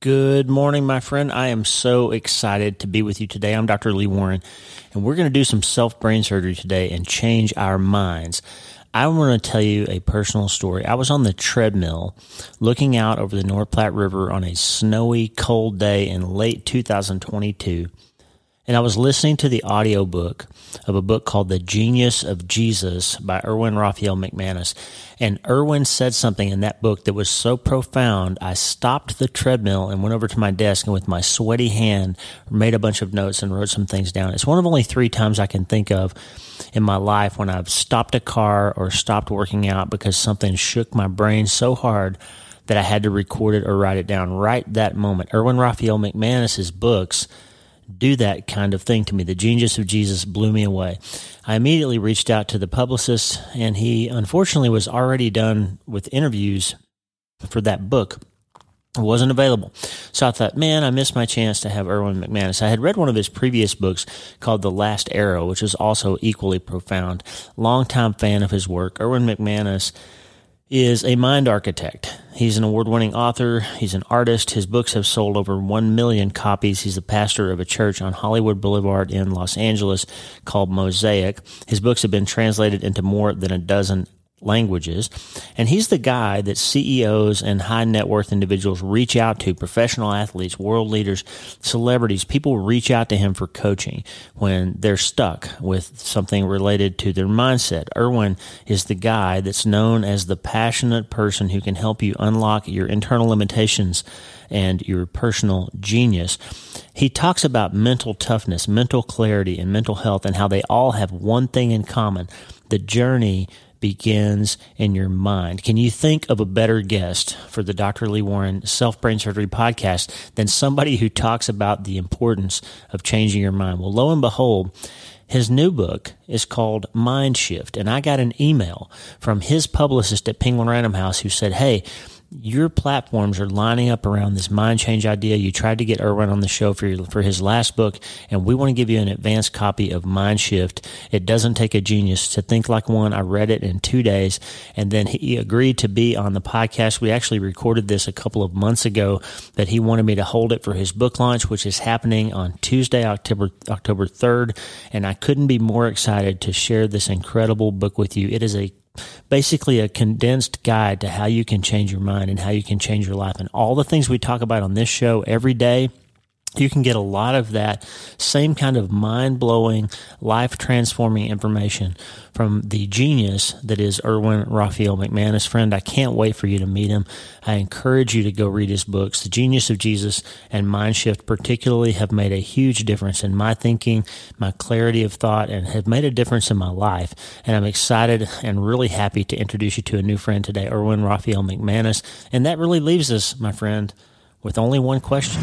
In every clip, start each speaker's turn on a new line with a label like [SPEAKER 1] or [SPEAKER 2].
[SPEAKER 1] Good morning, my friend. I am so excited to be with you today. I'm Dr. Lee Warren, and we're going to do some self brain surgery today and change our minds. I want to tell you a personal story. I was on the treadmill looking out over the North Platte River on a snowy, cold day in late 2022 and I was listening to the audiobook of a book called The Genius of Jesus by Erwin Raphael McManus. And Erwin said something in that book that was so profound, I stopped the treadmill and went over to my desk and with my sweaty hand made a bunch of notes and wrote some things down. It's one of only three times I can think of in my life when I've stopped a car or stopped working out because something shook my brain so hard that I had to record it or write it down right that moment. Erwin Raphael McManus's books do that kind of thing to me. The genius of Jesus blew me away. I immediately reached out to the publicist, and he unfortunately was already done with interviews for that book. Wasn't available. So I thought, man, I missed my chance to have Erwin McManus. I had read one of his previous books called The Last Arrow, which is also equally profound. Longtime fan of his work. Erwin McManus is a mind architect. He's an award winning author. He's an artist. His books have sold over 1 million copies. He's the pastor of a church on Hollywood Boulevard in Los Angeles called Mosaic. His books have been translated into more than a dozen languages. And he's the guy that CEOs and high net worth individuals reach out to, professional athletes, world leaders, celebrities. People reach out to him for coaching when they're stuck with something related to their mindset. Erwin is the guy that's known as the passionate person who can help you unlock your internal limitations and your personal genius. He talks about mental toughness, mental clarity, and mental health and how they all have one thing in common. The journey begins in your mind. Can you think of a better guest for the Dr. Lee Warren Self Brain Surgery podcast than somebody who talks about the importance of changing your mind? Well, lo and behold, his new book is called Mind Shift. And I got an email from his publicist at Penguin Random House who said, Hey, your platforms are lining up around this mind change idea. You tried to get Erwin on the show for your, for his last book, and we want to give you an advanced copy of Mind Shift. It doesn't take a genius to think like one. I read it in two days, and then he agreed to be on the podcast. We actually recorded this a couple of months ago. That he wanted me to hold it for his book launch, which is happening on Tuesday, October October third, and I couldn't be more excited to share this incredible book with you. It is a basically a condensed guide to how you can change your mind and how you can change your life. And all the things we talk about on this show every day you can get a lot of that same kind of mind blowing, life transforming information from the genius that is Erwin Raphael McManus. Friend, I can't wait for you to meet him. I encourage you to go read his books. The Genius of Jesus and Mind Shift, particularly, have made a huge difference in my thinking, my clarity of thought, and have made a difference in my life. And I'm excited and really happy to introduce you to a new friend today, Erwin Raphael McManus. And that really leaves us, my friend, with only one question.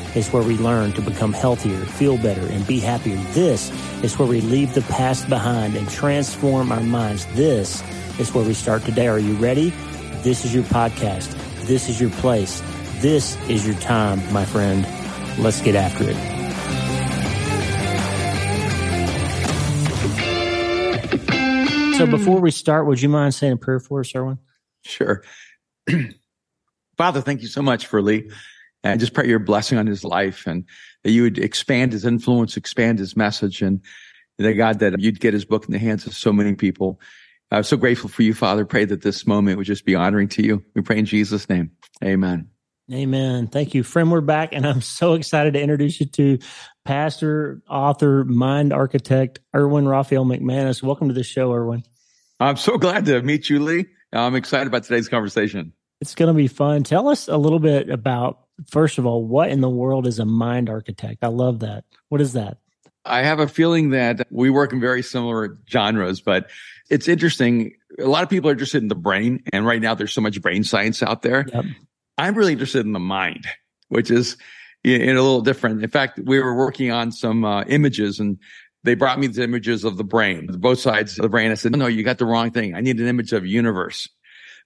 [SPEAKER 1] is where we learn to become healthier, feel better, and be happier. This is where we leave the past behind and transform our minds. This is where we start today. Are you ready? This is your podcast. This is your place. This is your time, my friend. Let's get after it. So before we start, would you mind saying a prayer for us, Erwin?
[SPEAKER 2] Sure. Father, thank you so much for Lee. And just pray your blessing on his life and that you would expand his influence, expand his message, and that God, that you'd get his book in the hands of so many people. I'm so grateful for you, Father. Pray that this moment would just be honoring to you. We pray in Jesus' name. Amen.
[SPEAKER 1] Amen. Thank you. Friend, we're back, and I'm so excited to introduce you to pastor, author, mind architect, Erwin Raphael McManus. Welcome to the show, Erwin.
[SPEAKER 2] I'm so glad to meet you, Lee. I'm excited about today's conversation.
[SPEAKER 1] It's going to be fun. Tell us a little bit about first of all, what in the world is a mind architect? I love that. What is that?
[SPEAKER 2] I have a feeling that we work in very similar genres, but it's interesting. A lot of people are interested in the brain, and right now there's so much brain science out there. Yep. I'm really interested in the mind, which is in, a little different. In fact, we were working on some uh, images and they brought me the images of the brain, both sides of the brain. I said, no, you got the wrong thing. I need an image of universe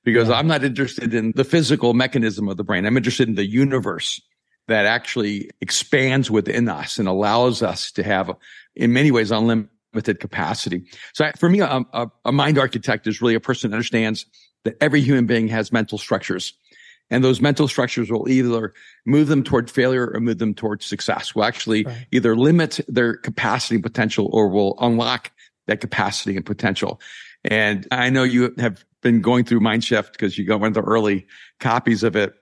[SPEAKER 2] because yeah. I'm not interested in the physical mechanism of the brain. I'm interested in the universe that actually expands within us and allows us to have, in many ways, unlimited capacity. So for me, a, a, a mind architect is really a person that understands that every human being has mental structures. And those mental structures will either move them toward failure or move them toward success. Will actually right. either limit their capacity and potential or will unlock that capacity and potential. And I know you have been going through Mind Shift because you got one of the early copies of it.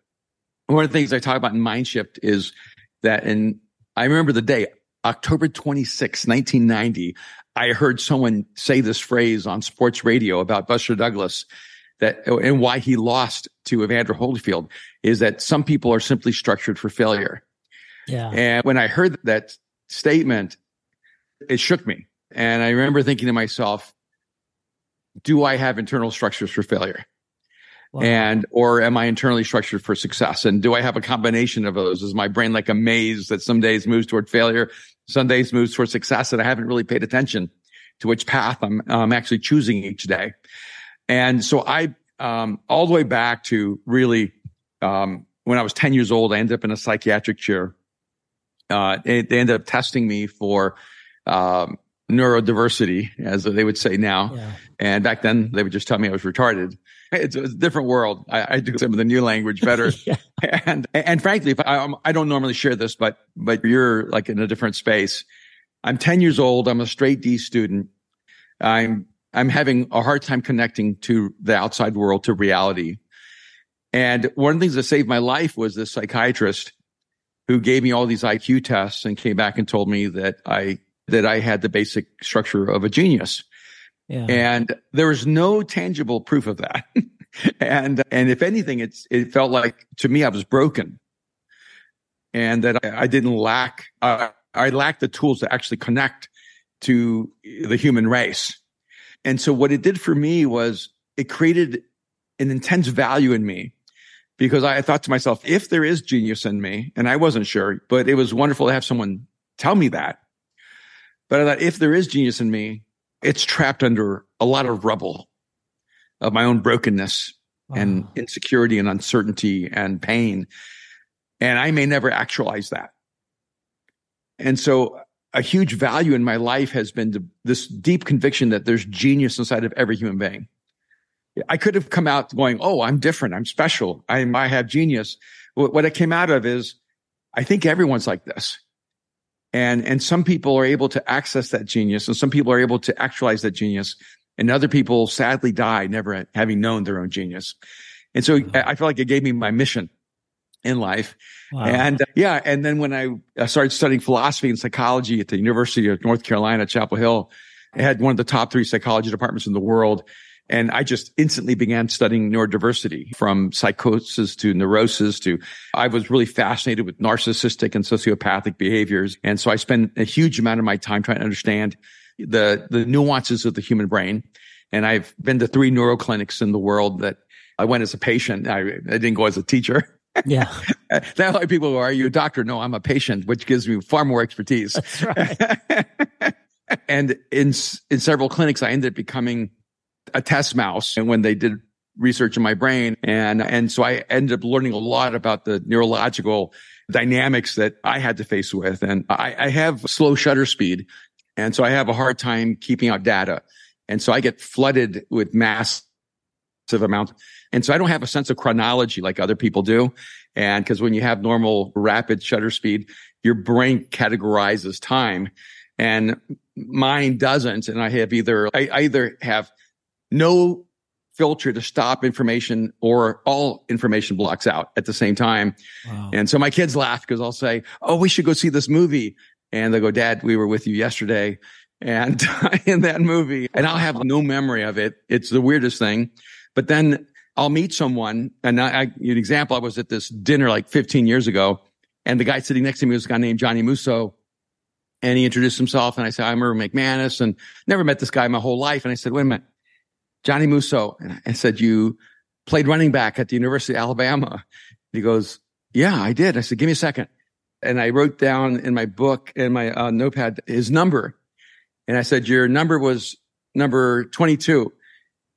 [SPEAKER 2] One of the things I talk about in Mind Shift is that, and I remember the day, October 26, 1990, I heard someone say this phrase on sports radio about Buster Douglas that, and why he lost to Evander Holyfield is that some people are simply structured for failure. Yeah. And when I heard that statement, it shook me. And I remember thinking to myself, do I have internal structures for failure? Wow. And, or am I internally structured for success? And do I have a combination of those? Is my brain like a maze that some days moves toward failure, some days moves toward success and I haven't really paid attention to which path I'm, I'm actually choosing each day. And so I, um, all the way back to really, um, when I was 10 years old, I ended up in a psychiatric chair. Uh, they, they ended up testing me for, um, neurodiversity, as they would say now. Yeah. And back then, they would just tell me I was retarded. It's a different world. I, I do some of the new language better. yeah. And and frankly, if I, I don't normally share this, but but you're like in a different space. I'm 10 years old. I'm a straight D student. I'm I'm having a hard time connecting to the outside world, to reality. And one of the things that saved my life was this psychiatrist who gave me all these IQ tests and came back and told me that I that I had the basic structure of a genius. Yeah. And there was no tangible proof of that. and, and if anything, it's, it felt like to me, I was broken and that I, I didn't lack, uh, I lacked the tools to actually connect to the human race. And so what it did for me was it created an intense value in me because I thought to myself, if there is genius in me, and I wasn't sure, but it was wonderful to have someone tell me that. But I thought if there is genius in me, it's trapped under a lot of rubble of my own brokenness wow. and insecurity and uncertainty and pain. And I may never actualize that. And so a huge value in my life has been this deep conviction that there's genius inside of every human being. I could have come out going, Oh, I'm different. I'm special. I'm, I have genius. What it came out of is, I think everyone's like this. And, and some people are able to access that genius and some people are able to actualize that genius and other people sadly die never having known their own genius. And so I feel like it gave me my mission in life. Wow. And uh, yeah. And then when I started studying philosophy and psychology at the University of North Carolina, Chapel Hill, I had one of the top three psychology departments in the world. And I just instantly began studying neurodiversity from psychosis to neurosis to I was really fascinated with narcissistic and sociopathic behaviors. And so I spent a huge amount of my time trying to understand the, the nuances of the human brain. And I've been to three neuroclinics in the world that I went as a patient. I, I didn't go as a teacher.
[SPEAKER 1] Yeah.
[SPEAKER 2] That's why people go, are you a doctor? No, I'm a patient, which gives me far more expertise.
[SPEAKER 1] That's right.
[SPEAKER 2] and in, in several clinics, I ended up becoming a test mouse and when they did research in my brain. And, and so I ended up learning a lot about the neurological dynamics that I had to face with. And I, I have slow shutter speed. And so I have a hard time keeping out data. And so I get flooded with massive amounts. And so I don't have a sense of chronology like other people do. And because when you have normal rapid shutter speed, your brain categorizes time and mine doesn't. And I have either, I either have no filter to stop information or all information blocks out at the same time. Wow. And so my kids laugh because I'll say, Oh, we should go see this movie. And they go, Dad, we were with you yesterday. And in that movie, and I'll have no memory of it. It's the weirdest thing. But then I'll meet someone. And I, I, an example, I was at this dinner like 15 years ago and the guy sitting next to me was a guy named Johnny Musso. And he introduced himself and I said, I'm Erwin McManus and never met this guy my whole life. And I said, wait a minute. Johnny Musso. And I said, you played running back at the University of Alabama. He goes, yeah, I did. I said, give me a second. and I wrote down in my book in my uh, notepad his number. And I said, your number was number 22.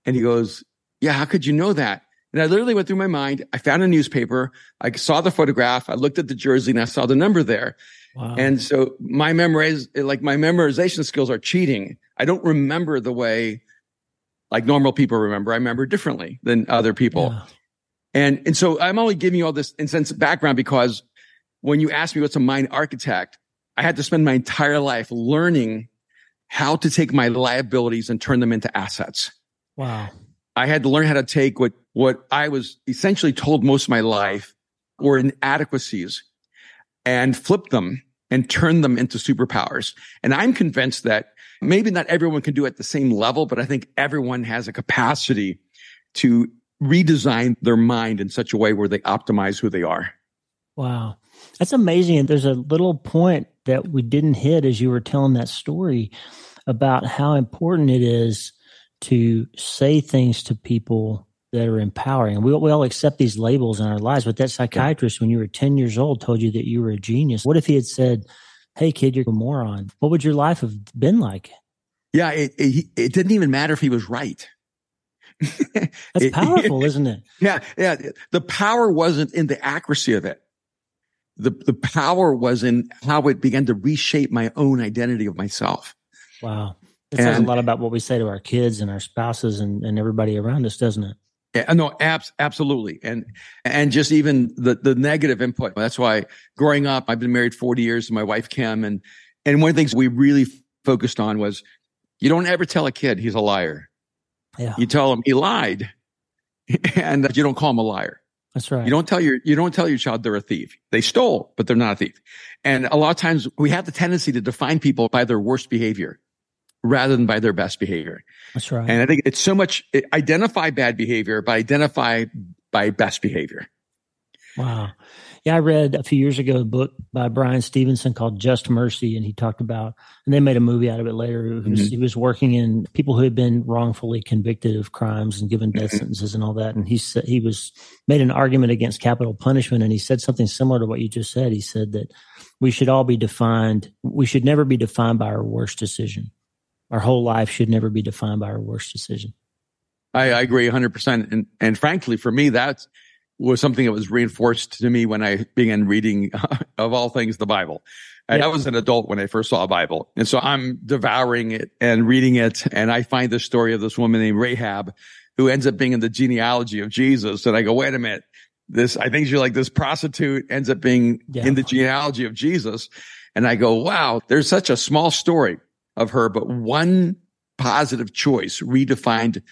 [SPEAKER 2] And he goes, yeah, how could you know that? And I literally went through my mind. I found a newspaper. I saw the photograph. I looked at the jersey and I saw the number there. Wow. And so my memorize, like my memorization skills are cheating. I don't remember the way like normal people remember. I remember differently than other people. Yeah. And, and so I'm only giving you all this in sense background because when you ask me what's a mind architect, I had to spend my entire life learning how to take my liabilities and turn them into assets.
[SPEAKER 1] Wow.
[SPEAKER 2] I had to learn how to take what, what I was essentially told most of my life were inadequacies and flip them and turn them into superpowers. And I'm convinced that maybe not everyone can do it at the same level, but I think everyone has a capacity to redesign their mind in such a way where they optimize who they are.
[SPEAKER 1] Wow. That's amazing. And there's a little point that we didn't hit as you were telling that story about how important it is to say things to people that are empowering. We, we all accept these labels in our lives, but that psychiatrist, when you were 10 years old, told you that you were a genius. What if he had said, Hey, kid, you're a moron? What would your life have been like?
[SPEAKER 2] Yeah, it, it, it didn't even matter if he was right.
[SPEAKER 1] That's powerful, isn't it?
[SPEAKER 2] Yeah, yeah. The power wasn't in the accuracy of it. The, the power was in how it began to reshape my own identity of myself.
[SPEAKER 1] Wow. It says a lot about what we say to our kids and our spouses and, and everybody around us, doesn't it?
[SPEAKER 2] Yeah, uh, no, abs- absolutely. And, and just even the, the negative input. That's why growing up, I've been married 40 years to my wife, Kim. And, and one of the things we really focused on was you don't ever tell a kid he's a liar. Yeah. You tell him he lied and you don't call him a liar.
[SPEAKER 1] That's right.
[SPEAKER 2] You don't tell your, you don't tell your child they're a thief. They stole, but they're not a thief. And a lot of times we have the tendency to define people by their worst behavior rather than by their best behavior.
[SPEAKER 1] That's right.
[SPEAKER 2] And I think it's so much identify bad behavior, but identify by best behavior.
[SPEAKER 1] Wow. Yeah, I read a few years ago a book by Bryan Stevenson called Just Mercy, and he talked about, and they made a movie out of it later. Was, mm-hmm. He was working in people who had been wrongfully convicted of crimes and given death mm-hmm. sentences and all that. And he said he was made an argument against capital punishment, and he said something similar to what you just said. He said that we should all be defined. We should never be defined by our worst decision. Our whole life should never be defined by our worst decision.
[SPEAKER 2] I, I agree 100%. And, and frankly, for me, that's was something that was reinforced to me when I began reading, of all things, the Bible. And yeah. I was an adult when I first saw a Bible. And so I'm devouring it and reading it. And I find the story of this woman named Rahab who ends up being in the genealogy of Jesus. And I go, wait a minute. This, I think she's like this prostitute ends up being yeah. in the genealogy of Jesus. And I go, wow, there's such a small story of her, but one positive choice redefined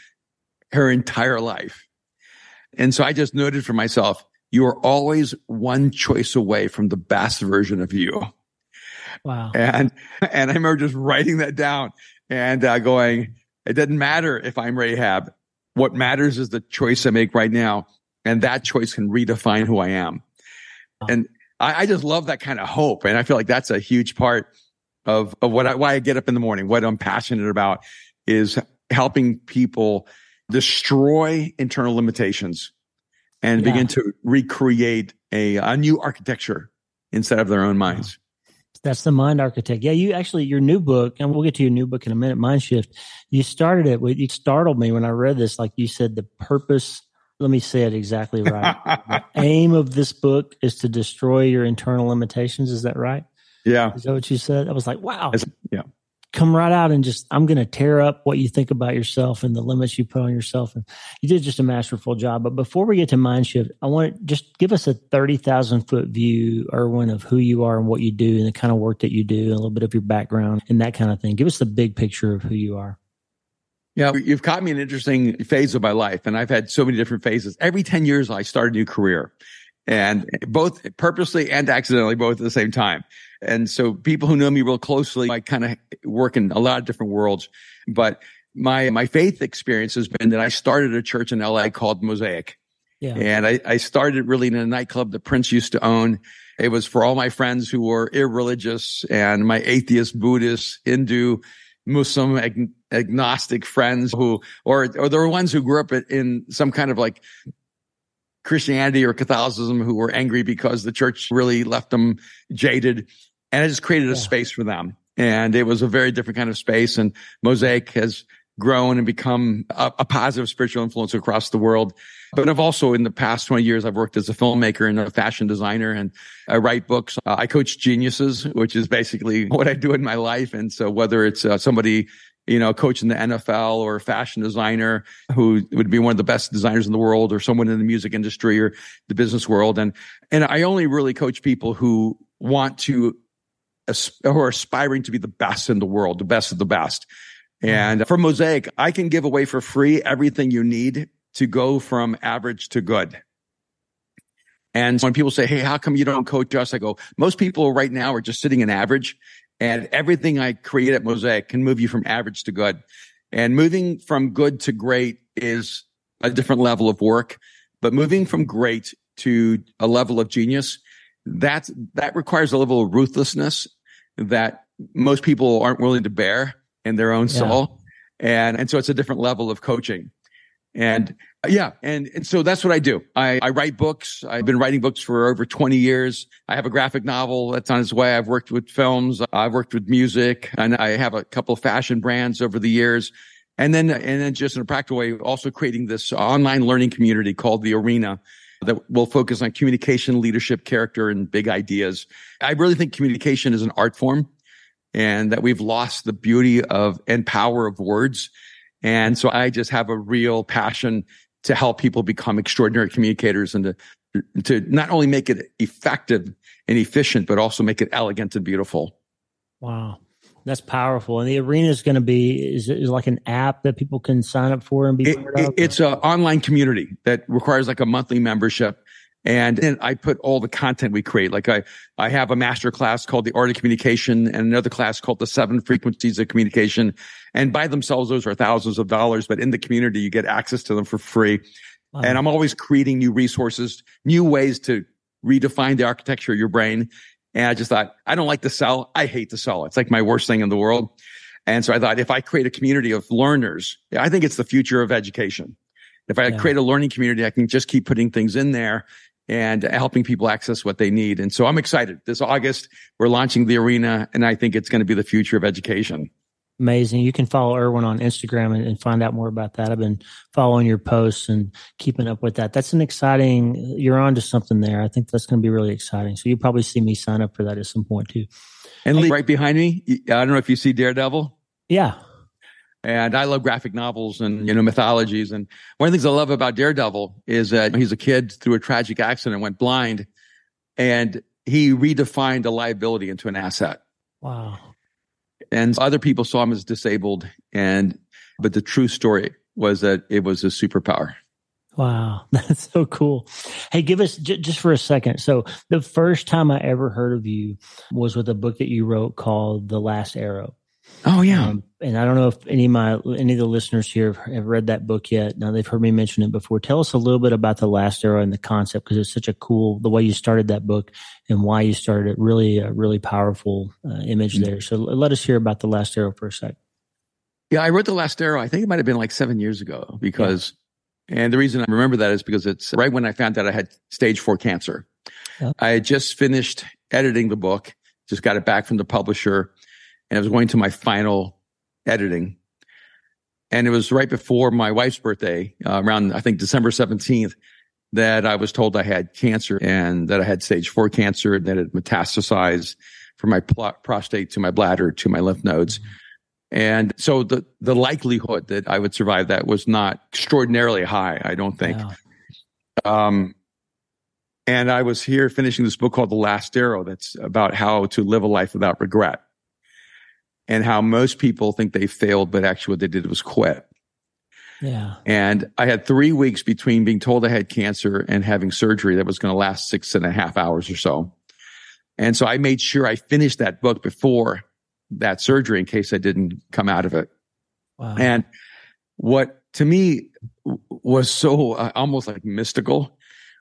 [SPEAKER 2] her entire life. And so I just noted for myself, you are always one choice away from the best version of you.
[SPEAKER 1] Wow.
[SPEAKER 2] And, and I remember just writing that down and uh, going, it doesn't matter if I'm Rahab. What matters is the choice I make right now. And that choice can redefine who I am. Wow. And I, I, just love that kind of hope. And I feel like that's a huge part of, of what I, why I get up in the morning. What I'm passionate about is helping people destroy internal limitations and yeah. begin to recreate a, a new architecture instead of their own minds.
[SPEAKER 1] That's the mind architect. Yeah, you actually your new book, and we'll get to your new book in a minute. Mind shift. You started it with. You startled me when I read this. Like you said, the purpose. Let me say it exactly right. the aim of this book is to destroy your internal limitations. Is that right?
[SPEAKER 2] Yeah.
[SPEAKER 1] Is that what you said? I was like, wow.
[SPEAKER 2] yeah
[SPEAKER 1] come right out and just I'm going to tear up what you think about yourself and the limits you put on yourself. And you did just a masterful job. But before we get to Mind Shift, I want to just give us a thirty thousand foot view, Erwin, of who you are and what you do and the kind of work that you do, and a little bit of your background and that kind of thing. Give us the big picture of who you are.
[SPEAKER 2] Yeah, you've caught me in an interesting phase of my life, and I've had so many different phases. Every ten years, I start a new career, and both purposely and accidentally, both at the same time. And so people who know me real closely, I kind of work in a lot of different worlds. But my, my faith experience has been that I started a church in LA called Mosaic. Yeah. And I, I started really in a nightclub that Prince used to own. It was for all my friends who were irreligious and my atheist, Buddhist, Hindu, Muslim, ag- agnostic friends who, or, or there were ones who grew up in some kind of like Christianity or Catholicism who were angry because the church really left them jaded. And it just created a yeah. space for them. And it was a very different kind of space. And Mosaic has grown and become a, a, positive spiritual influence across the world. But I've also, in the past 20 years, I've worked as a filmmaker and a fashion designer and I write books. Uh, I coach geniuses, which is basically what I do in my life. And so whether it's uh, somebody you know, coach in the NFL or a fashion designer who would be one of the best designers in the world or someone in the music industry or the business world. And, and I only really coach people who want to, who are aspiring to be the best in the world, the best of the best. And for Mosaic, I can give away for free everything you need to go from average to good. And when people say, Hey, how come you don't coach us? I go, most people right now are just sitting in average and everything I create at Mosaic can move you from average to good. And moving from good to great is a different level of work, but moving from great to a level of genius, that, that requires a level of ruthlessness that most people aren't willing to bear in their own soul. And, and so it's a different level of coaching. And yeah, and, and so that's what I do. I, I write books. I've been writing books for over 20 years. I have a graphic novel that's on its way. I've worked with films. I've worked with music and I have a couple of fashion brands over the years. And then, and then just in a practical way, also creating this online learning community called the Arena that will focus on communication, leadership, character, and big ideas. I really think communication is an art form and that we've lost the beauty of and power of words. And so I just have a real passion to help people become extraordinary communicators and to to not only make it effective and efficient, but also make it elegant and beautiful.
[SPEAKER 1] Wow. That's powerful. And the arena is going to be is, is like an app that people can sign up for and be
[SPEAKER 2] it, part of. It's an online community that requires like a monthly membership. And then I put all the content we create. Like I, I have a master class called the art of communication and another class called the seven frequencies of communication. And by themselves, those are thousands of dollars, but in the community, you get access to them for free. Wow. And I'm always creating new resources, new ways to redefine the architecture of your brain. And I just thought, I don't like to sell. I hate to sell. It's like my worst thing in the world. And so I thought if I create a community of learners, I think it's the future of education. If I yeah. create a learning community, I can just keep putting things in there and helping people access what they need. And so I'm excited. This August, we're launching the arena, and I think it's going to be the future of education.
[SPEAKER 1] Amazing. You can follow Erwin on Instagram and, and, find out more about that. I've been following your posts and keeping up with that. That's an exciting, you're on to something there. I think that's going to be really exciting. So you'll probably see me sign up for that at some point too.
[SPEAKER 2] And Lee, right behind me, I don't know if you see Daredevil.
[SPEAKER 1] Yeah.
[SPEAKER 2] And I love graphic novels and, you know, mythologies. And one of the things I love about Daredevil is that he's a kid through a tragic accident, went blind, and he redefined a liability into an asset.
[SPEAKER 1] Wow.
[SPEAKER 2] And other people saw him as disabled. And, but the true story was that it was a superpower.
[SPEAKER 1] Wow, that's so cool. Hey, give us j- just for a second. So, the first time I ever heard of you was with a book that you wrote called The Last Arrow.
[SPEAKER 2] Oh yeah. Um,
[SPEAKER 1] and I don't know if any of my any of the listeners here have, have, read that book yet. Now they've heard me mention it before. Tell us a little bit about the last arrow and the concept because it's such a cool the way you started that book and why you started it. Really, a really powerful uh, image mm-hmm. there. So let us hear about the last arrow for a sec.
[SPEAKER 2] Yeah, I wrote the last arrow. I think it might have been like seven years ago because, yeah. and the reason I remember that is because it's right when I found out I had stage four cancer. Yeah. I had just finished editing the book, just got it back from the publisher and I was going to my final editing. And it was right before my wife's birthday, uh, around, I think, December 17th, that I was told I had cancer and that I had stage four cancer and that it metastasized from my pl- prostate to my bladder to my lymph nodes. And so the, the likelihood that I would survive that was not extraordinarily high, I don't think. Um, and I was here finishing this book called The Last Arrow that's about how to live a life without regret and how most people think they failed, but actually what they did was quit.
[SPEAKER 1] Yeah.
[SPEAKER 2] And I had three weeks between being told I had cancer and having surgery that was going to last six and a half hours or so. And so I made sure I finished that book before that surgery in case I didn't come out of it. Wow. And what to me was so uh, almost like mystical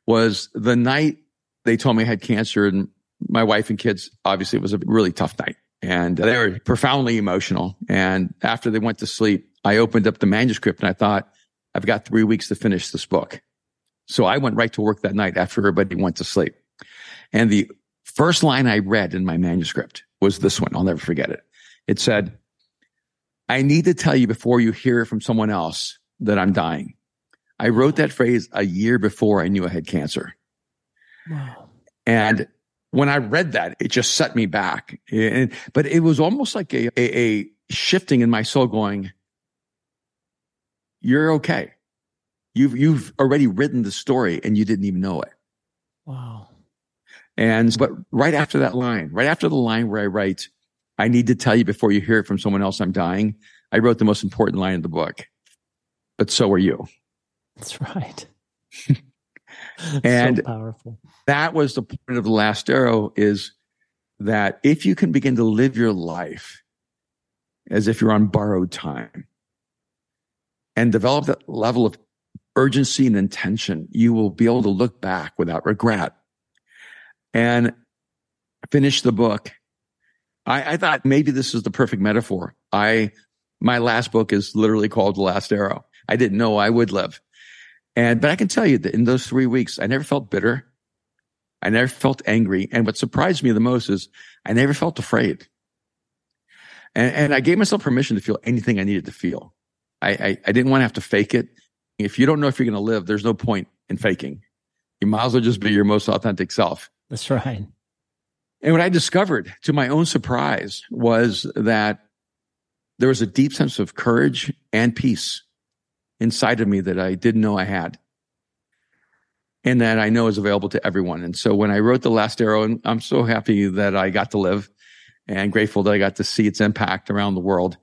[SPEAKER 2] was the night they told me I had cancer and my wife and kids, obviously it was a really tough night and they were profoundly emotional. And after they went to sleep, I opened up the manuscript and I thought, I've got three weeks to finish this book. So I went right to work that night after everybody went to sleep. And the first line I read in my manuscript was this one. I'll never forget it. It said, I need to tell you before you hear from someone else that I'm dying. I wrote that phrase a year before I knew I had cancer. Wow. And when I read that, it just set me back. And, but it was almost like a, a, a shifting in my soul going, you're okay. You've, you've already written the story and you didn't even know it.
[SPEAKER 1] Wow.
[SPEAKER 2] And, but right after that line, right after the line where I write, I need to tell you before you hear it from someone else I'm dying, I wrote the most important line of the book. But so are you.
[SPEAKER 1] That's right.
[SPEAKER 2] and
[SPEAKER 1] so powerful.
[SPEAKER 2] That was the point of the last arrow is that if you can begin to live your life as if you're on borrowed time and develop that level of urgency and intention, you will be able to look back without regret and finish the book. I, I thought maybe this is the perfect metaphor. I, my last book is literally called The Last Arrow. I didn't know I would live. And, but I can tell you that in those three weeks, I never felt bitter. I never felt angry. And what surprised me the most is I never felt afraid. And, and I gave myself permission to feel anything I needed to feel. I, I, I didn't want to have to fake it. If you don't know if you're going to live, there's no point in faking. You might as well just be your most authentic self.
[SPEAKER 1] That's right.
[SPEAKER 2] And what I discovered to my own surprise was that there was a deep sense of courage and peace inside of me that I didn't know I had. And that I know is available to everyone. And so when I wrote The Last Arrow, and I'm so happy that I got to live and grateful that I got to see its impact around the world.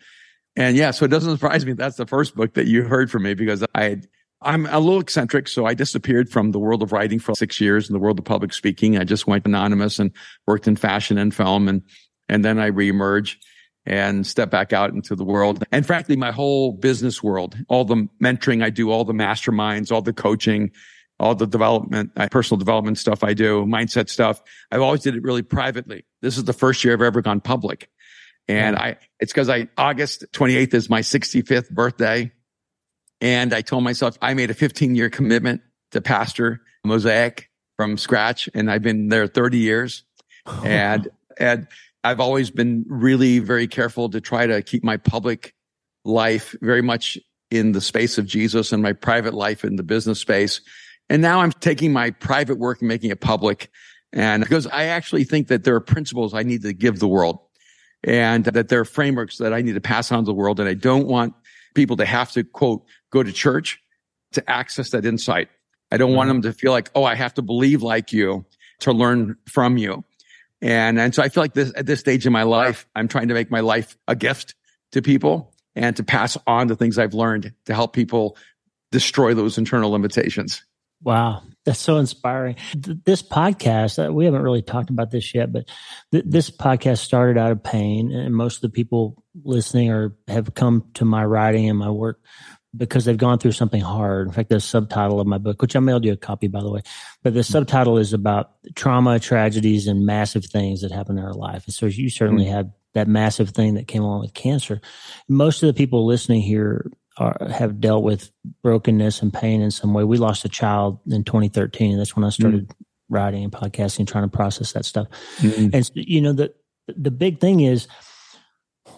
[SPEAKER 2] And yeah, so it doesn't surprise me that's the first book that you heard from me because I had, I'm a little eccentric. So I disappeared from the world of writing for six years in the world of public speaking. I just went anonymous and worked in fashion and film. And, and then I reemerged and step back out into the world. And frankly, my whole business world, all the mentoring I do, all the masterminds, all the coaching, all the development, uh, personal development stuff I do, mindset stuff. I've always did it really privately. This is the first year I've ever gone public. And I, it's because I, August 28th is my 65th birthday. And I told myself I made a 15 year commitment to pastor Mosaic from scratch. And I've been there 30 years. and, and I've always been really very careful to try to keep my public life very much in the space of Jesus and my private life in the business space. And now I'm taking my private work and making it public. And because I actually think that there are principles I need to give the world and that there are frameworks that I need to pass on to the world. And I don't want people to have to quote, go to church to access that insight. I don't want mm-hmm. them to feel like, oh, I have to believe like you to learn from you. And, and so I feel like this, at this stage in my life, I'm trying to make my life a gift to people and to pass on the things I've learned to help people destroy those internal limitations.
[SPEAKER 1] Wow, that's so inspiring. This podcast, uh, we haven't really talked about this yet, but th- this podcast started out of pain, and most of the people listening or have come to my writing and my work because they've gone through something hard. In fact, the subtitle of my book, which I mailed you a copy, by the way, but the subtitle is about trauma, tragedies, and massive things that happen in our life. And so you certainly mm-hmm. have that massive thing that came along with cancer. Most of the people listening here are, have dealt with brokenness and pain in some way. We lost a child in 2013, and that's when I started mm-hmm. writing and podcasting, trying to process that stuff. Mm-hmm. And you know, the the big thing is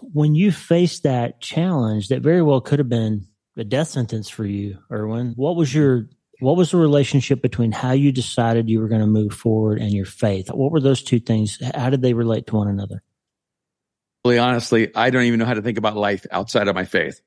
[SPEAKER 1] when you face that challenge that very well could have been a death sentence for you, Erwin. What was your what was the relationship between how you decided you were going to move forward and your faith? What were those two things? How did they relate to one another?
[SPEAKER 2] Really, honestly, I don't even know how to think about life outside of my faith.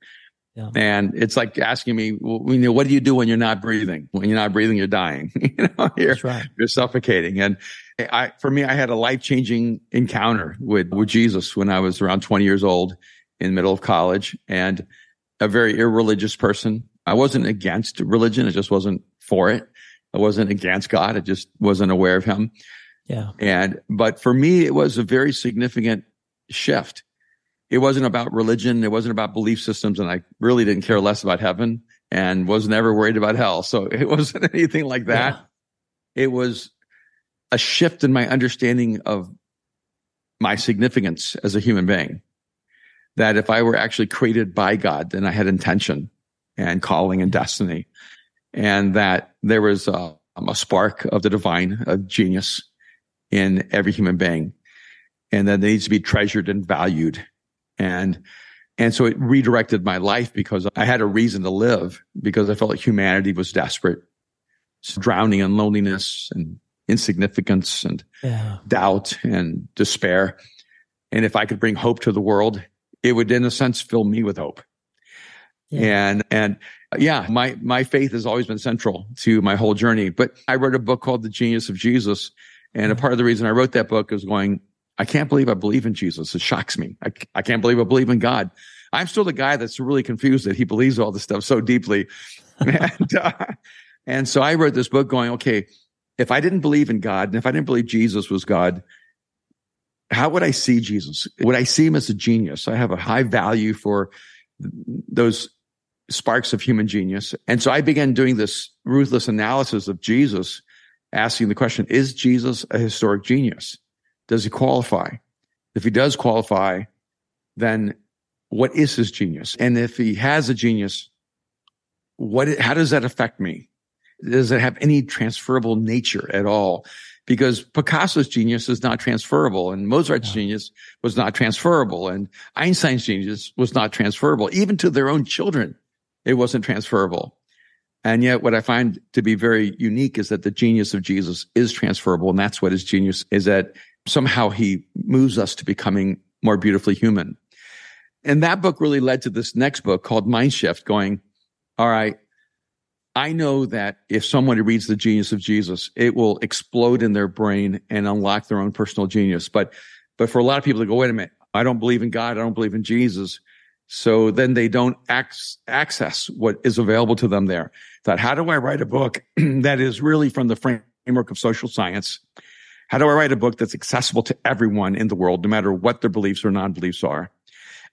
[SPEAKER 2] Yeah. And it's like asking me, well, you know, what do you do when you're not breathing? When you're not breathing, you're dying. you know, you're, right. you're suffocating. And I, for me, I had a life changing encounter with, with Jesus when I was around 20 years old in the middle of college. And a very irreligious person. I wasn't against religion. I just wasn't for it. I wasn't against God. I just wasn't aware of him.
[SPEAKER 1] Yeah.
[SPEAKER 2] And, but for me, it was a very significant shift. It wasn't about religion. It wasn't about belief systems. And I really didn't care less about heaven and was never worried about hell. So it wasn't anything like that. Yeah. It was a shift in my understanding of my significance as a human being that if I were actually created by God, then I had intention and calling and destiny. and that there was a, a spark of the divine, of genius in every human being, and that it needs to be treasured and valued. And and so it redirected my life because I had a reason to live because I felt like humanity was desperate, drowning in loneliness and insignificance and yeah. doubt and despair. And if I could bring hope to the world, it would, in a sense, fill me with hope. Yeah. And and yeah, my my faith has always been central to my whole journey. But I wrote a book called The Genius of Jesus, and a part of the reason I wrote that book is going, I can't believe I believe in Jesus. It shocks me. I, I can't believe I believe in God. I'm still the guy that's really confused that he believes all this stuff so deeply. and, uh, and so I wrote this book going, okay, if I didn't believe in God and if I didn't believe Jesus was God, how would I see Jesus? Would I see him as a genius? I have a high value for those sparks of human genius. And so I began doing this ruthless analysis of Jesus, asking the question, is Jesus a historic genius? Does he qualify? If he does qualify, then what is his genius? And if he has a genius, what, how does that affect me? Does it have any transferable nature at all? Because Picasso's genius is not transferable and Mozart's yeah. genius was not transferable and Einstein's genius was not transferable. Even to their own children, it wasn't transferable. And yet what I find to be very unique is that the genius of Jesus is transferable. And that's what his genius is that somehow he moves us to becoming more beautifully human. And that book really led to this next book called Mind Shift going, all right, I know that if someone reads The Genius of Jesus, it will explode in their brain and unlock their own personal genius. But, but for a lot of people to go, wait a minute, I don't believe in God. I don't believe in Jesus. So then they don't ac- access what is available to them there. That how do I write a book that is really from the framework of social science? How do I write a book that's accessible to everyone in the world, no matter what their beliefs or non-beliefs are?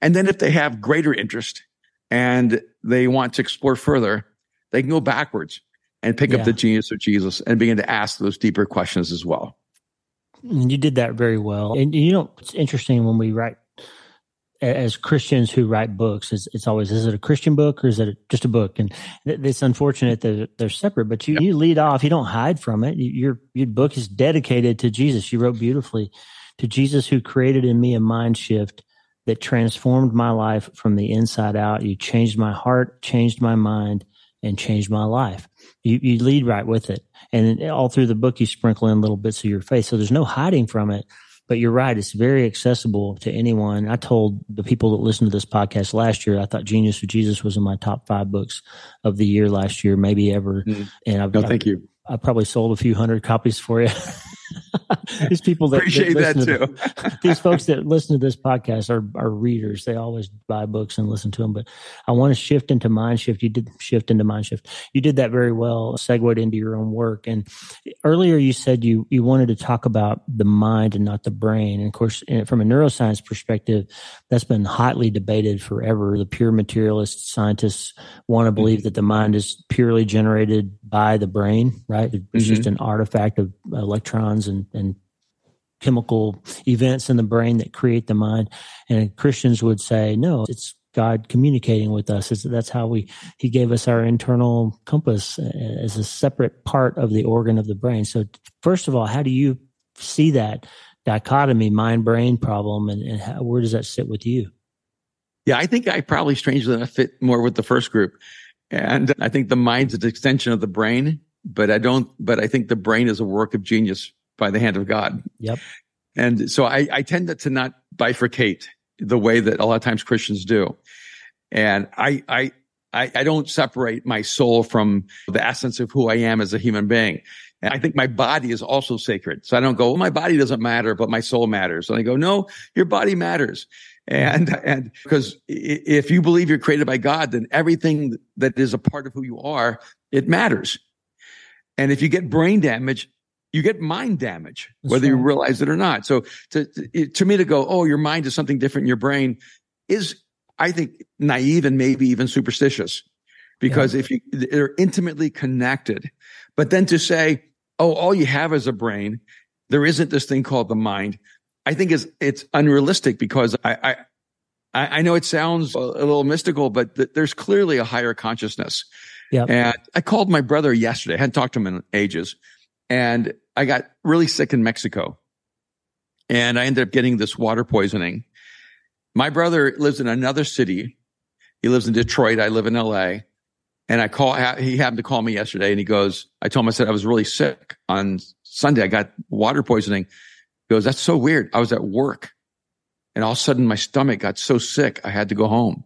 [SPEAKER 2] And then if they have greater interest and they want to explore further, they can go backwards and pick yeah. up the genius of Jesus and begin to ask those deeper questions as well.
[SPEAKER 1] You did that very well. And you know, it's interesting when we write as Christians who write books, it's, it's, always, is it a Christian book or is it just a book? And it's unfortunate that they're separate, but you, yep. you lead off, you don't hide from it. Your, your book is dedicated to Jesus. You wrote beautifully to Jesus who created in me a mind shift that transformed my life from the inside out. You changed my heart, changed my mind, and changed my life. You, you lead right with it. And all through the book, you sprinkle in little bits of your faith. So there's no hiding from it. But you're right. It's very accessible to anyone. I told the people that listened to this podcast last year, I thought Genius of Jesus was in my top five books of the year last year, maybe ever.
[SPEAKER 2] Mm. And I've, no, thank
[SPEAKER 1] I,
[SPEAKER 2] you.
[SPEAKER 1] I probably sold a few hundred copies for you. these people that
[SPEAKER 2] appreciate that, that too.
[SPEAKER 1] To, these folks that listen to this podcast are, are readers. They always buy books and listen to them. But I want to shift into mind shift. You did shift into mind shift. You did that very well. Segued into your own work. And earlier you said you you wanted to talk about the mind and not the brain. And of course, from a neuroscience perspective, that's been hotly debated forever. The pure materialist scientists want to believe mm-hmm. that the mind is purely generated by the brain, right? It's mm-hmm. just an artifact of electrons and, and chemical events in the brain that create the mind. And Christians would say, no, it's God communicating with us. It's, that's how we, he gave us our internal compass uh, as a separate part of the organ of the brain. So first of all, how do you see that dichotomy, mind brain problem and, and how, where does that sit with you?
[SPEAKER 2] Yeah, I think I probably strangely enough fit more with the first group. And I think the mind's an extension of the brain, but I don't, but I think the brain is a work of genius by the hand of God.
[SPEAKER 1] Yep.
[SPEAKER 2] And so I, I tend to not bifurcate the way that a lot of times Christians do. And I, I, I, I don't separate my soul from the essence of who I am as a human being. And I think my body is also sacred. So I don't go, well, my body doesn't matter, but my soul matters. And I go, no, your body matters. And, and because if you believe you're created by God, then everything that is a part of who you are, it matters. And if you get brain damage, you get mind damage, That's whether right. you realize it or not. So to, to, to me to go, oh, your mind is something different in your brain is, I think, naive and maybe even superstitious because yeah. if you, they're intimately connected. But then to say, oh, all you have is a brain, there isn't this thing called the mind, I think is, it's unrealistic because I, I, I know it sounds a little mystical, but th- there's clearly a higher consciousness Yeah. And I called my brother yesterday. I hadn't talked to him in ages. And I got really sick in Mexico. And I ended up getting this water poisoning. My brother lives in another city. He lives in Detroit. I live in LA. And I call, he happened to call me yesterday and he goes, I told him, I said, I was really sick on Sunday. I got water poisoning. He goes, that's so weird. I was at work and all of a sudden my stomach got so sick. I had to go home.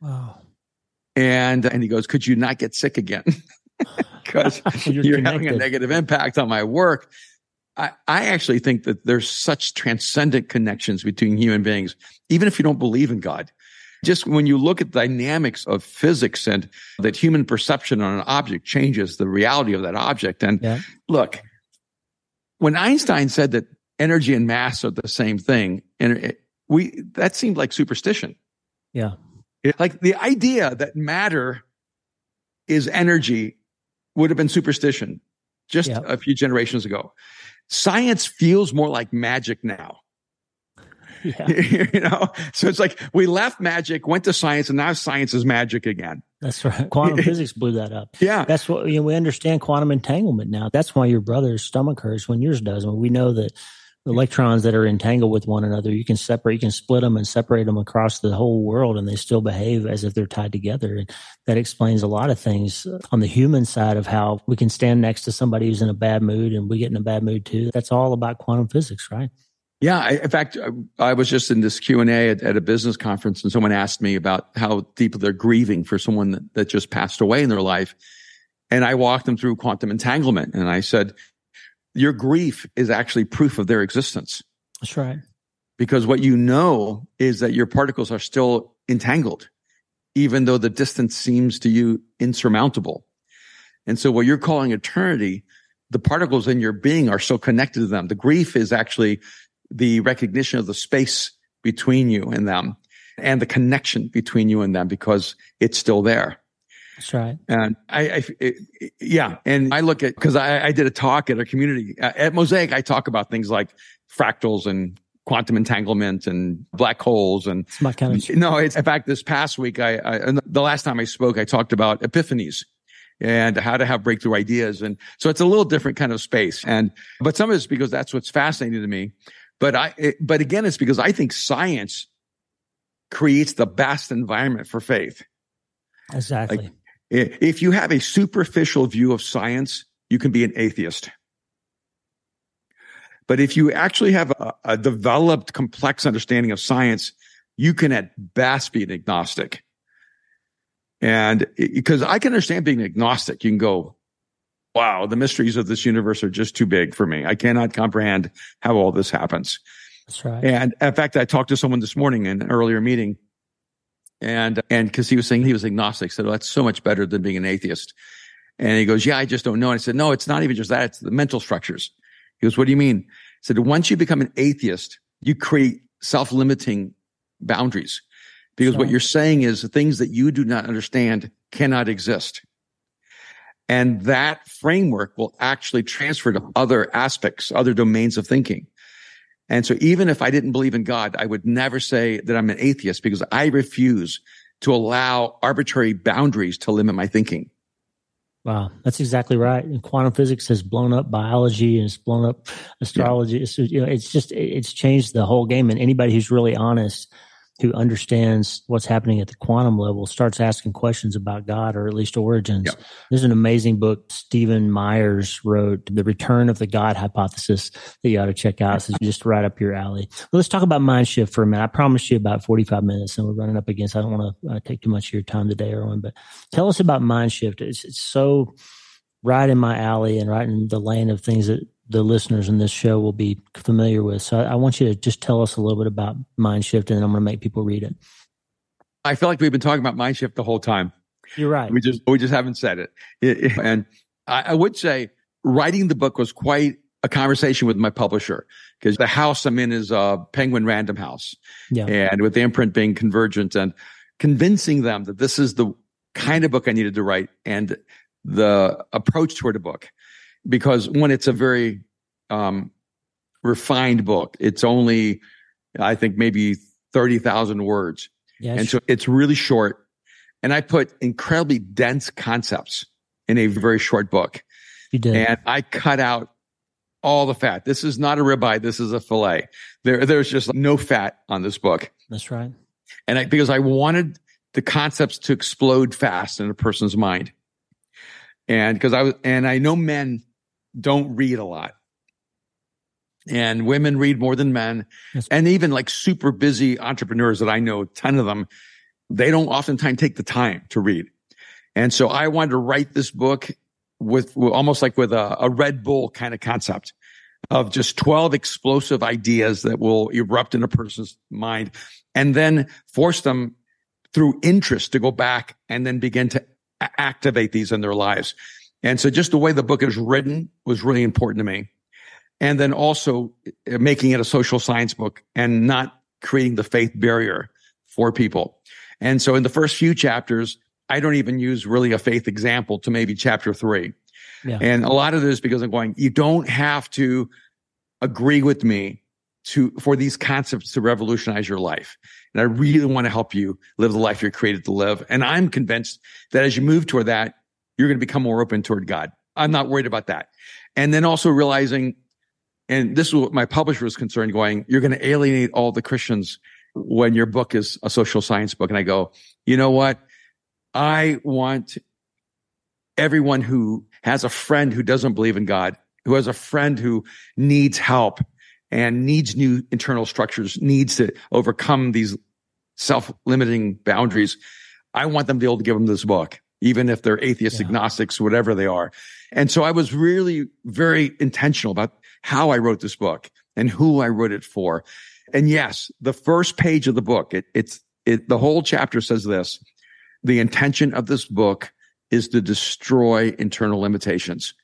[SPEAKER 2] Wow. And, and he goes, could you not get sick again? Because you're, you're having a negative impact on my work. I, I actually think that there's such transcendent connections between human beings, even if you don't believe in God. Just when you look at the dynamics of physics and that human perception on an object changes the reality of that object. And yeah. look, when Einstein said that energy and mass are the same thing, and it, we that seemed like superstition.
[SPEAKER 1] Yeah.
[SPEAKER 2] Like the idea that matter is energy would have been superstition just yeah. a few generations ago. Science feels more like magic now. Yeah. you know, so it's like we left magic, went to science, and now science is magic again.
[SPEAKER 1] That's right. Quantum physics blew that up.
[SPEAKER 2] Yeah.
[SPEAKER 1] That's what you know, we understand quantum entanglement now. That's why your brother's stomach hurts when yours does. When we know that electrons that are entangled with one another, you can separate, you can split them and separate them across the whole world and they still behave as if they're tied together. And that explains a lot of things on the human side of how we can stand next to somebody who's in a bad mood and we get in a bad mood too. That's all about quantum physics, right?
[SPEAKER 2] Yeah. I, in fact, I was just in this Q and A at, at, a business conference and someone asked me about how deep they're grieving for someone that, that just passed away in their life. And I walked them through quantum entanglement and I said, your grief is actually proof of their existence.
[SPEAKER 1] That's right.
[SPEAKER 2] Because what you know is that your particles are still entangled, even though the distance seems to you insurmountable. And so what you're calling eternity, the particles in your being are so connected to them. The grief is actually the recognition of the space between you and them and the connection between you and them because it's still there.
[SPEAKER 1] That's right.
[SPEAKER 2] And I, I it, yeah. And I look at, cause I, I did a talk at a community uh, at Mosaic. I talk about things like fractals and quantum entanglement and black holes. And
[SPEAKER 1] it's my kind of,
[SPEAKER 2] no, it's in fact, this past week, I, I, the last time I spoke, I talked about epiphanies and how to have breakthrough ideas. And so it's a little different kind of space. And, but some of it's because that's what's fascinating to me. But I, it, but again, it's because I think science creates the best environment for faith.
[SPEAKER 1] Exactly. Like,
[SPEAKER 2] if you have a superficial view of science, you can be an atheist. But if you actually have a, a developed, complex understanding of science, you can at best be an agnostic. And because I can understand being agnostic, you can go, wow, the mysteries of this universe are just too big for me. I cannot comprehend how all this happens.
[SPEAKER 1] That's right.
[SPEAKER 2] And in fact, I talked to someone this morning in an earlier meeting and, and cause he was saying he was agnostic. said, well, that's so much better than being an atheist. And he goes, yeah, I just don't know. And I said, no, it's not even just that. It's the mental structures. He goes, what do you mean? I said, once you become an atheist, you create self-limiting boundaries because what you're saying is the things that you do not understand cannot exist. And that framework will actually transfer to other aspects, other domains of thinking. And so even if I didn't believe in God, I would never say that I'm an atheist because I refuse to allow arbitrary boundaries to limit my thinking.
[SPEAKER 1] Wow, that's exactly right. And quantum physics has blown up biology and it's blown up astrology. Yeah. It's, you know, it's just it's changed the whole game. And anybody who's really honest who understands what's happening at the quantum level starts asking questions about God or at least origins. Yep. There's an amazing book Stephen Myers wrote, The Return of the God Hypothesis, that you ought to check out. It's just right up your alley. Well, let's talk about mind shift for a minute. I promised you about 45 minutes and we're running up against, I don't want to uh, take too much of your time today, Erwin, but tell us about mind shift. It's, it's so right in my alley and right in the lane of things that the listeners in this show will be familiar with. So I, I want you to just tell us a little bit about Mind Shift, and then I'm going to make people read it.
[SPEAKER 2] I feel like we've been talking about Mind Shift the whole time.
[SPEAKER 1] You're right.
[SPEAKER 2] We just we just haven't said it. and I, I would say writing the book was quite a conversation with my publisher because the house I'm in is a Penguin Random House, yeah. and with the imprint being Convergent, and convincing them that this is the kind of book I needed to write and the approach toward a book because when it's a very um, refined book, it's only, I think, maybe 30,000 words. Yes. And so it's really short. and I put incredibly dense concepts in a very short book.
[SPEAKER 1] You did.
[SPEAKER 2] And I cut out all the fat. This is not a ribeye. This is a filet. There, there's just no fat on this book.
[SPEAKER 1] That's right.
[SPEAKER 2] And I, because I wanted the concepts to explode fast in a person's mind. And because I was, and I know men don't read a lot and women read more than men. Yes. And even like super busy entrepreneurs that I know, 10 of them, they don't oftentimes take the time to read. And so I wanted to write this book with, almost like with a, a Red Bull kind of concept of just 12 explosive ideas that will erupt in a person's mind and then force them through interest to go back and then begin to activate these in their lives. And so just the way the book is written was really important to me. And then also uh, making it a social science book and not creating the faith barrier for people. And so in the first few chapters, I don't even use really a faith example to maybe chapter three. Yeah. And a lot of this because I'm going, you don't have to agree with me to for these concepts to revolutionize your life. And I really want to help you live the life you're created to live. And I'm convinced that as you move toward that, you're going to become more open toward God. I'm not worried about that. And then also realizing, and this is what my publisher was concerned going, you're going to alienate all the Christians when your book is a social science book. And I go, you know what? I want everyone who has a friend who doesn't believe in God, who has a friend who needs help and needs new internal structures, needs to overcome these self-limiting boundaries. I want them to be able to give them this book, even if they're atheists, yeah. agnostics, whatever they are. And so I was really very intentional about how I wrote this book and who I wrote it for. And yes, the first page of the book, it, it's, it, the whole chapter says this. The intention of this book is to destroy internal limitations.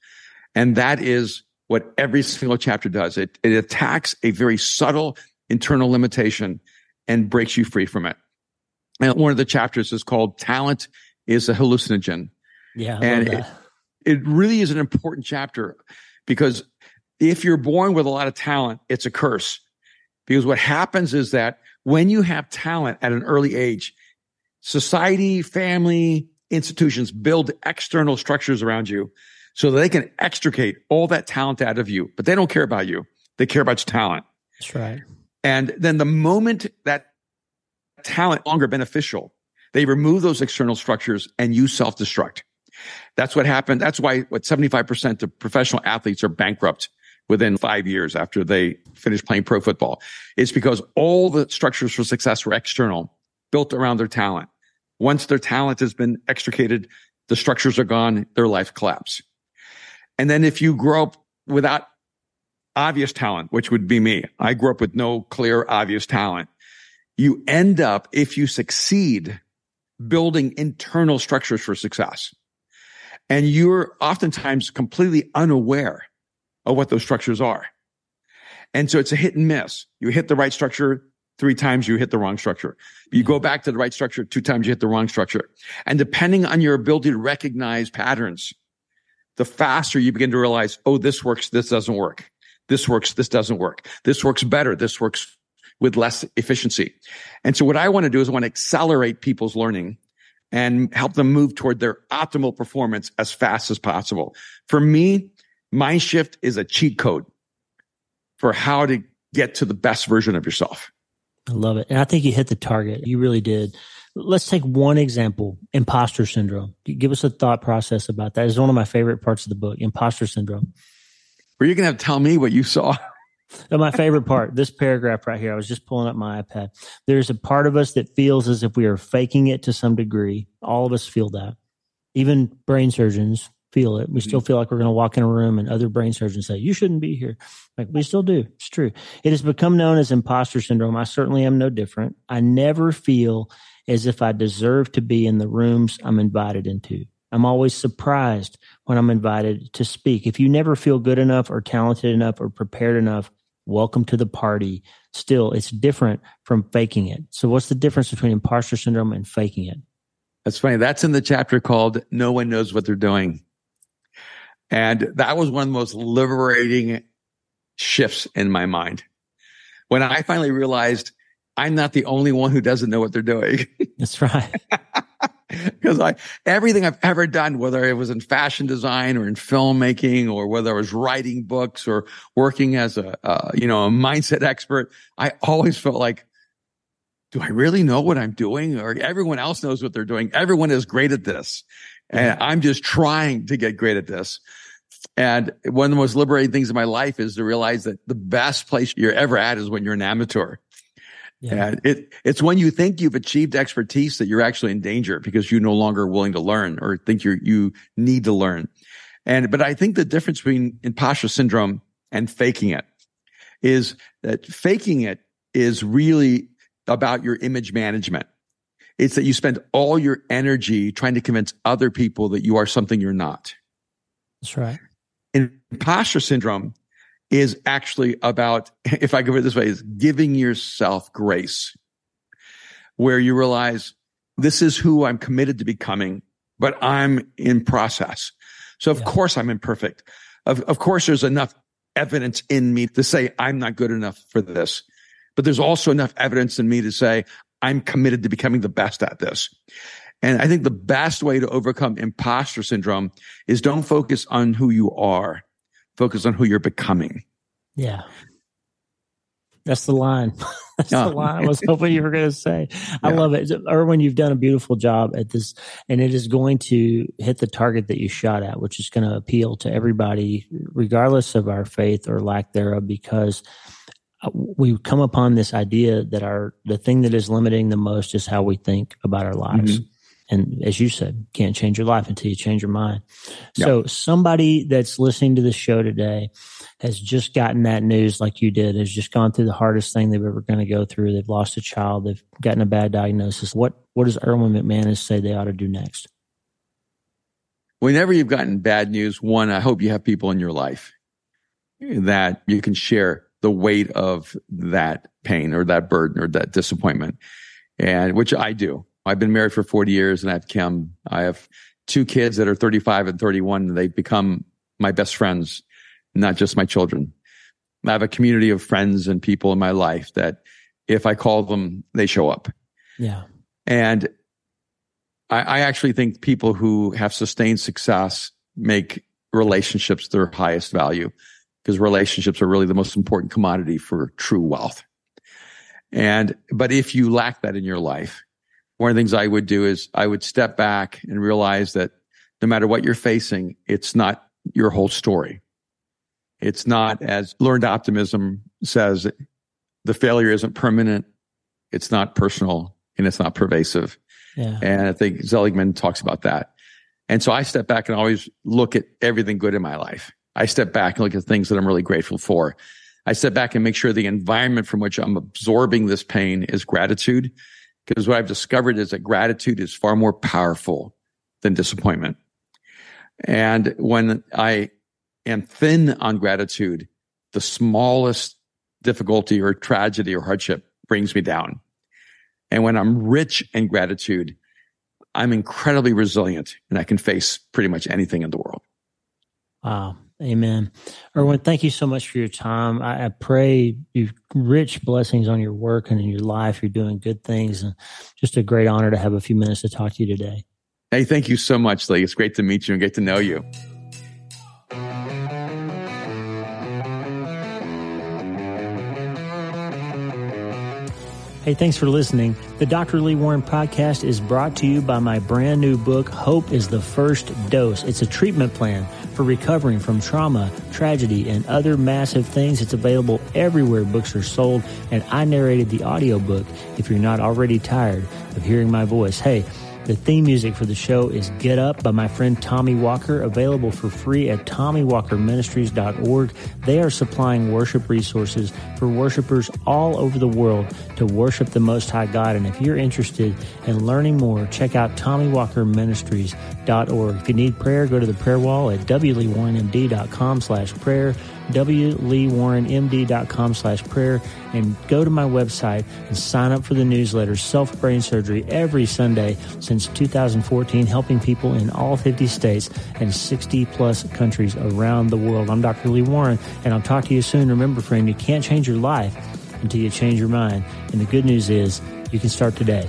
[SPEAKER 2] And that is what every single chapter does. It, it attacks a very subtle internal limitation and breaks you free from it. And one of the chapters is called Talent is a Hallucinogen.
[SPEAKER 1] Yeah.
[SPEAKER 2] and it, it really is an important chapter because if you're born with a lot of talent, it's a curse. Because what happens is that when you have talent at an early age, society, family, institutions build external structures around you so that they can extricate all that talent out of you, but they don't care about you. They care about your talent.
[SPEAKER 1] That's right.
[SPEAKER 2] And then the moment that talent longer beneficial, they remove those external structures and you self-destruct. That's what happened. That's why what 75% of professional athletes are bankrupt within five years after they finish playing pro football. It's because all the structures for success were external, built around their talent. Once their talent has been extricated, the structures are gone, their life collapse. And then if you grow up without obvious talent, which would be me, I grew up with no clear, obvious talent. You end up, if you succeed, building internal structures for success. And you're oftentimes completely unaware of what those structures are. And so it's a hit and miss. You hit the right structure three times, you hit the wrong structure. You go mm-hmm. back to the right structure two times, you hit the wrong structure. And depending on your ability to recognize patterns, the faster you begin to realize, oh, this works, this doesn't work. This works, this doesn't work. This works better. This works with less efficiency. And so what I want to do is I want to accelerate people's learning and help them move toward their optimal performance as fast as possible. For me, Mind Shift is a cheat code for how to get to the best version of yourself.
[SPEAKER 1] I love it. And I think you hit the target. You really did. Let's take one example imposter syndrome. Give us a thought process about that. It's one of my favorite parts of the book, imposter syndrome.
[SPEAKER 2] Were you going to tell me what you saw?
[SPEAKER 1] my favorite part, this paragraph right here, I was just pulling up my iPad. There's a part of us that feels as if we are faking it to some degree. All of us feel that. Even brain surgeons feel it. We still mm-hmm. feel like we're going to walk in a room and other brain surgeons say, you shouldn't be here. Like we still do. It's true. It has become known as imposter syndrome. I certainly am no different. I never feel as if I deserve to be in the rooms I'm invited into. I'm always surprised when I'm invited to speak. If you never feel good enough or talented enough or prepared enough, welcome to the party. Still, it's different from faking it. So, what's the difference between imposter syndrome and faking it?
[SPEAKER 2] That's funny. That's in the chapter called No One Knows What They're Doing. And that was one of the most liberating shifts in my mind. When I finally realized I'm not the only one who doesn't know what they're doing.
[SPEAKER 1] That's right.
[SPEAKER 2] because I everything I've ever done, whether it was in fashion design or in filmmaking, or whether I was writing books or working as a uh, you know a mindset expert, I always felt like, do I really know what I'm doing? Or everyone else knows what they're doing. Everyone is great at this, and I'm just trying to get great at this. And one of the most liberating things in my life is to realize that the best place you're ever at is when you're an amateur. Yeah. It, it's when you think you've achieved expertise that you're actually in danger because you're no longer willing to learn or think you you need to learn. And, but I think the difference between imposter syndrome and faking it is that faking it is really about your image management. It's that you spend all your energy trying to convince other people that you are something you're not.
[SPEAKER 1] That's right.
[SPEAKER 2] Imposter syndrome is actually about, if I give it this way, is giving yourself grace, where you realize this is who I'm committed to becoming, but I'm in process. So of yeah. course I'm imperfect. Of, of course there's enough evidence in me to say I'm not good enough for this, but there's also enough evidence in me to say I'm committed to becoming the best at this. And I think the best way to overcome imposter syndrome is don't focus on who you are, focus on who you're becoming.
[SPEAKER 1] Yeah. That's the line. That's the line I was hoping you were going to say. I love it. Erwin, you've done a beautiful job at this, and it is going to hit the target that you shot at, which is going to appeal to everybody, regardless of our faith or lack thereof, because uh, we come upon this idea that our the thing that is limiting the most is how we think about our lives. Mm-hmm. And as you said, can't change your life until you change your mind. So somebody that's listening to the show today has just gotten that news like you did, has just gone through the hardest thing they've ever going to go through. They've lost a child. They've gotten a bad diagnosis. What, what does Erwin McManus say they ought to do next?
[SPEAKER 2] Whenever you've gotten bad news, one, I hope you have people in your life that you can share the weight of that pain or that burden or that disappointment. And which I do. I've been married for 40 years and I have Kim. I have two kids that are 35 and 31. And they've become my best friends, not just my children. I have a community of friends and people in my life that if I call them, they show up.
[SPEAKER 1] Yeah.
[SPEAKER 2] And I, I actually think people who have sustained success make relationships their highest value because relationships are really the most important commodity for true wealth. And, but if you lack that in your life, one of the things I would do is I would step back and realize that no matter what you're facing, it's not your whole story. It's not as learned optimism says, the failure isn't permanent. It's not personal and it's not pervasive. Yeah. And I think Seligman talks about that. And so I step back and always look at everything good in my life. I step back and look at things that I'm really grateful for. I step back and make sure the environment from which I'm absorbing this pain is gratitude because what I've discovered is that gratitude is far more powerful than disappointment. And when I am thin on gratitude, the smallest difficulty or tragedy or hardship brings me down. And when I'm rich in gratitude, I'm incredibly resilient and I can face pretty much anything in the world.
[SPEAKER 1] Wow. Amen. Erwin, thank you so much for your time. I, I, pray you rich blessings on your work and in your life. You're doing good things and just a great honor to have a few minutes to talk to you today.
[SPEAKER 2] Hey, thank you so much, Lee. It's great to meet you and get to know you.
[SPEAKER 1] Hey, thanks for listening. The Dr. Lee Warren podcast is brought to you by my brand new book, Hope is the First Dose. It's a treatment plan for recovering from trauma, tragedy, and other massive things. It's available everywhere books are sold, and I narrated the audiobook if you're not already tired of hearing my voice. Hey, the theme music for the show is Get Up by my friend Tommy Walker, available for free at TommyWalkerMinistries.org. They are supplying worship resources for worshipers all over the world to worship the Most High God. And if you're interested in learning more, check out If you need prayer, go to the prayer wall at wleewarrenmd.com slash prayer wleewarrenmd.com slash prayer and go to my website and sign up for the newsletter self brain surgery every sunday since 2014 helping people in all 50 states and 60 plus countries around the world. I'm dr lee warren and i'll talk to you soon. Remember friend you can't change your life until you change your mind. And the good news is you can start today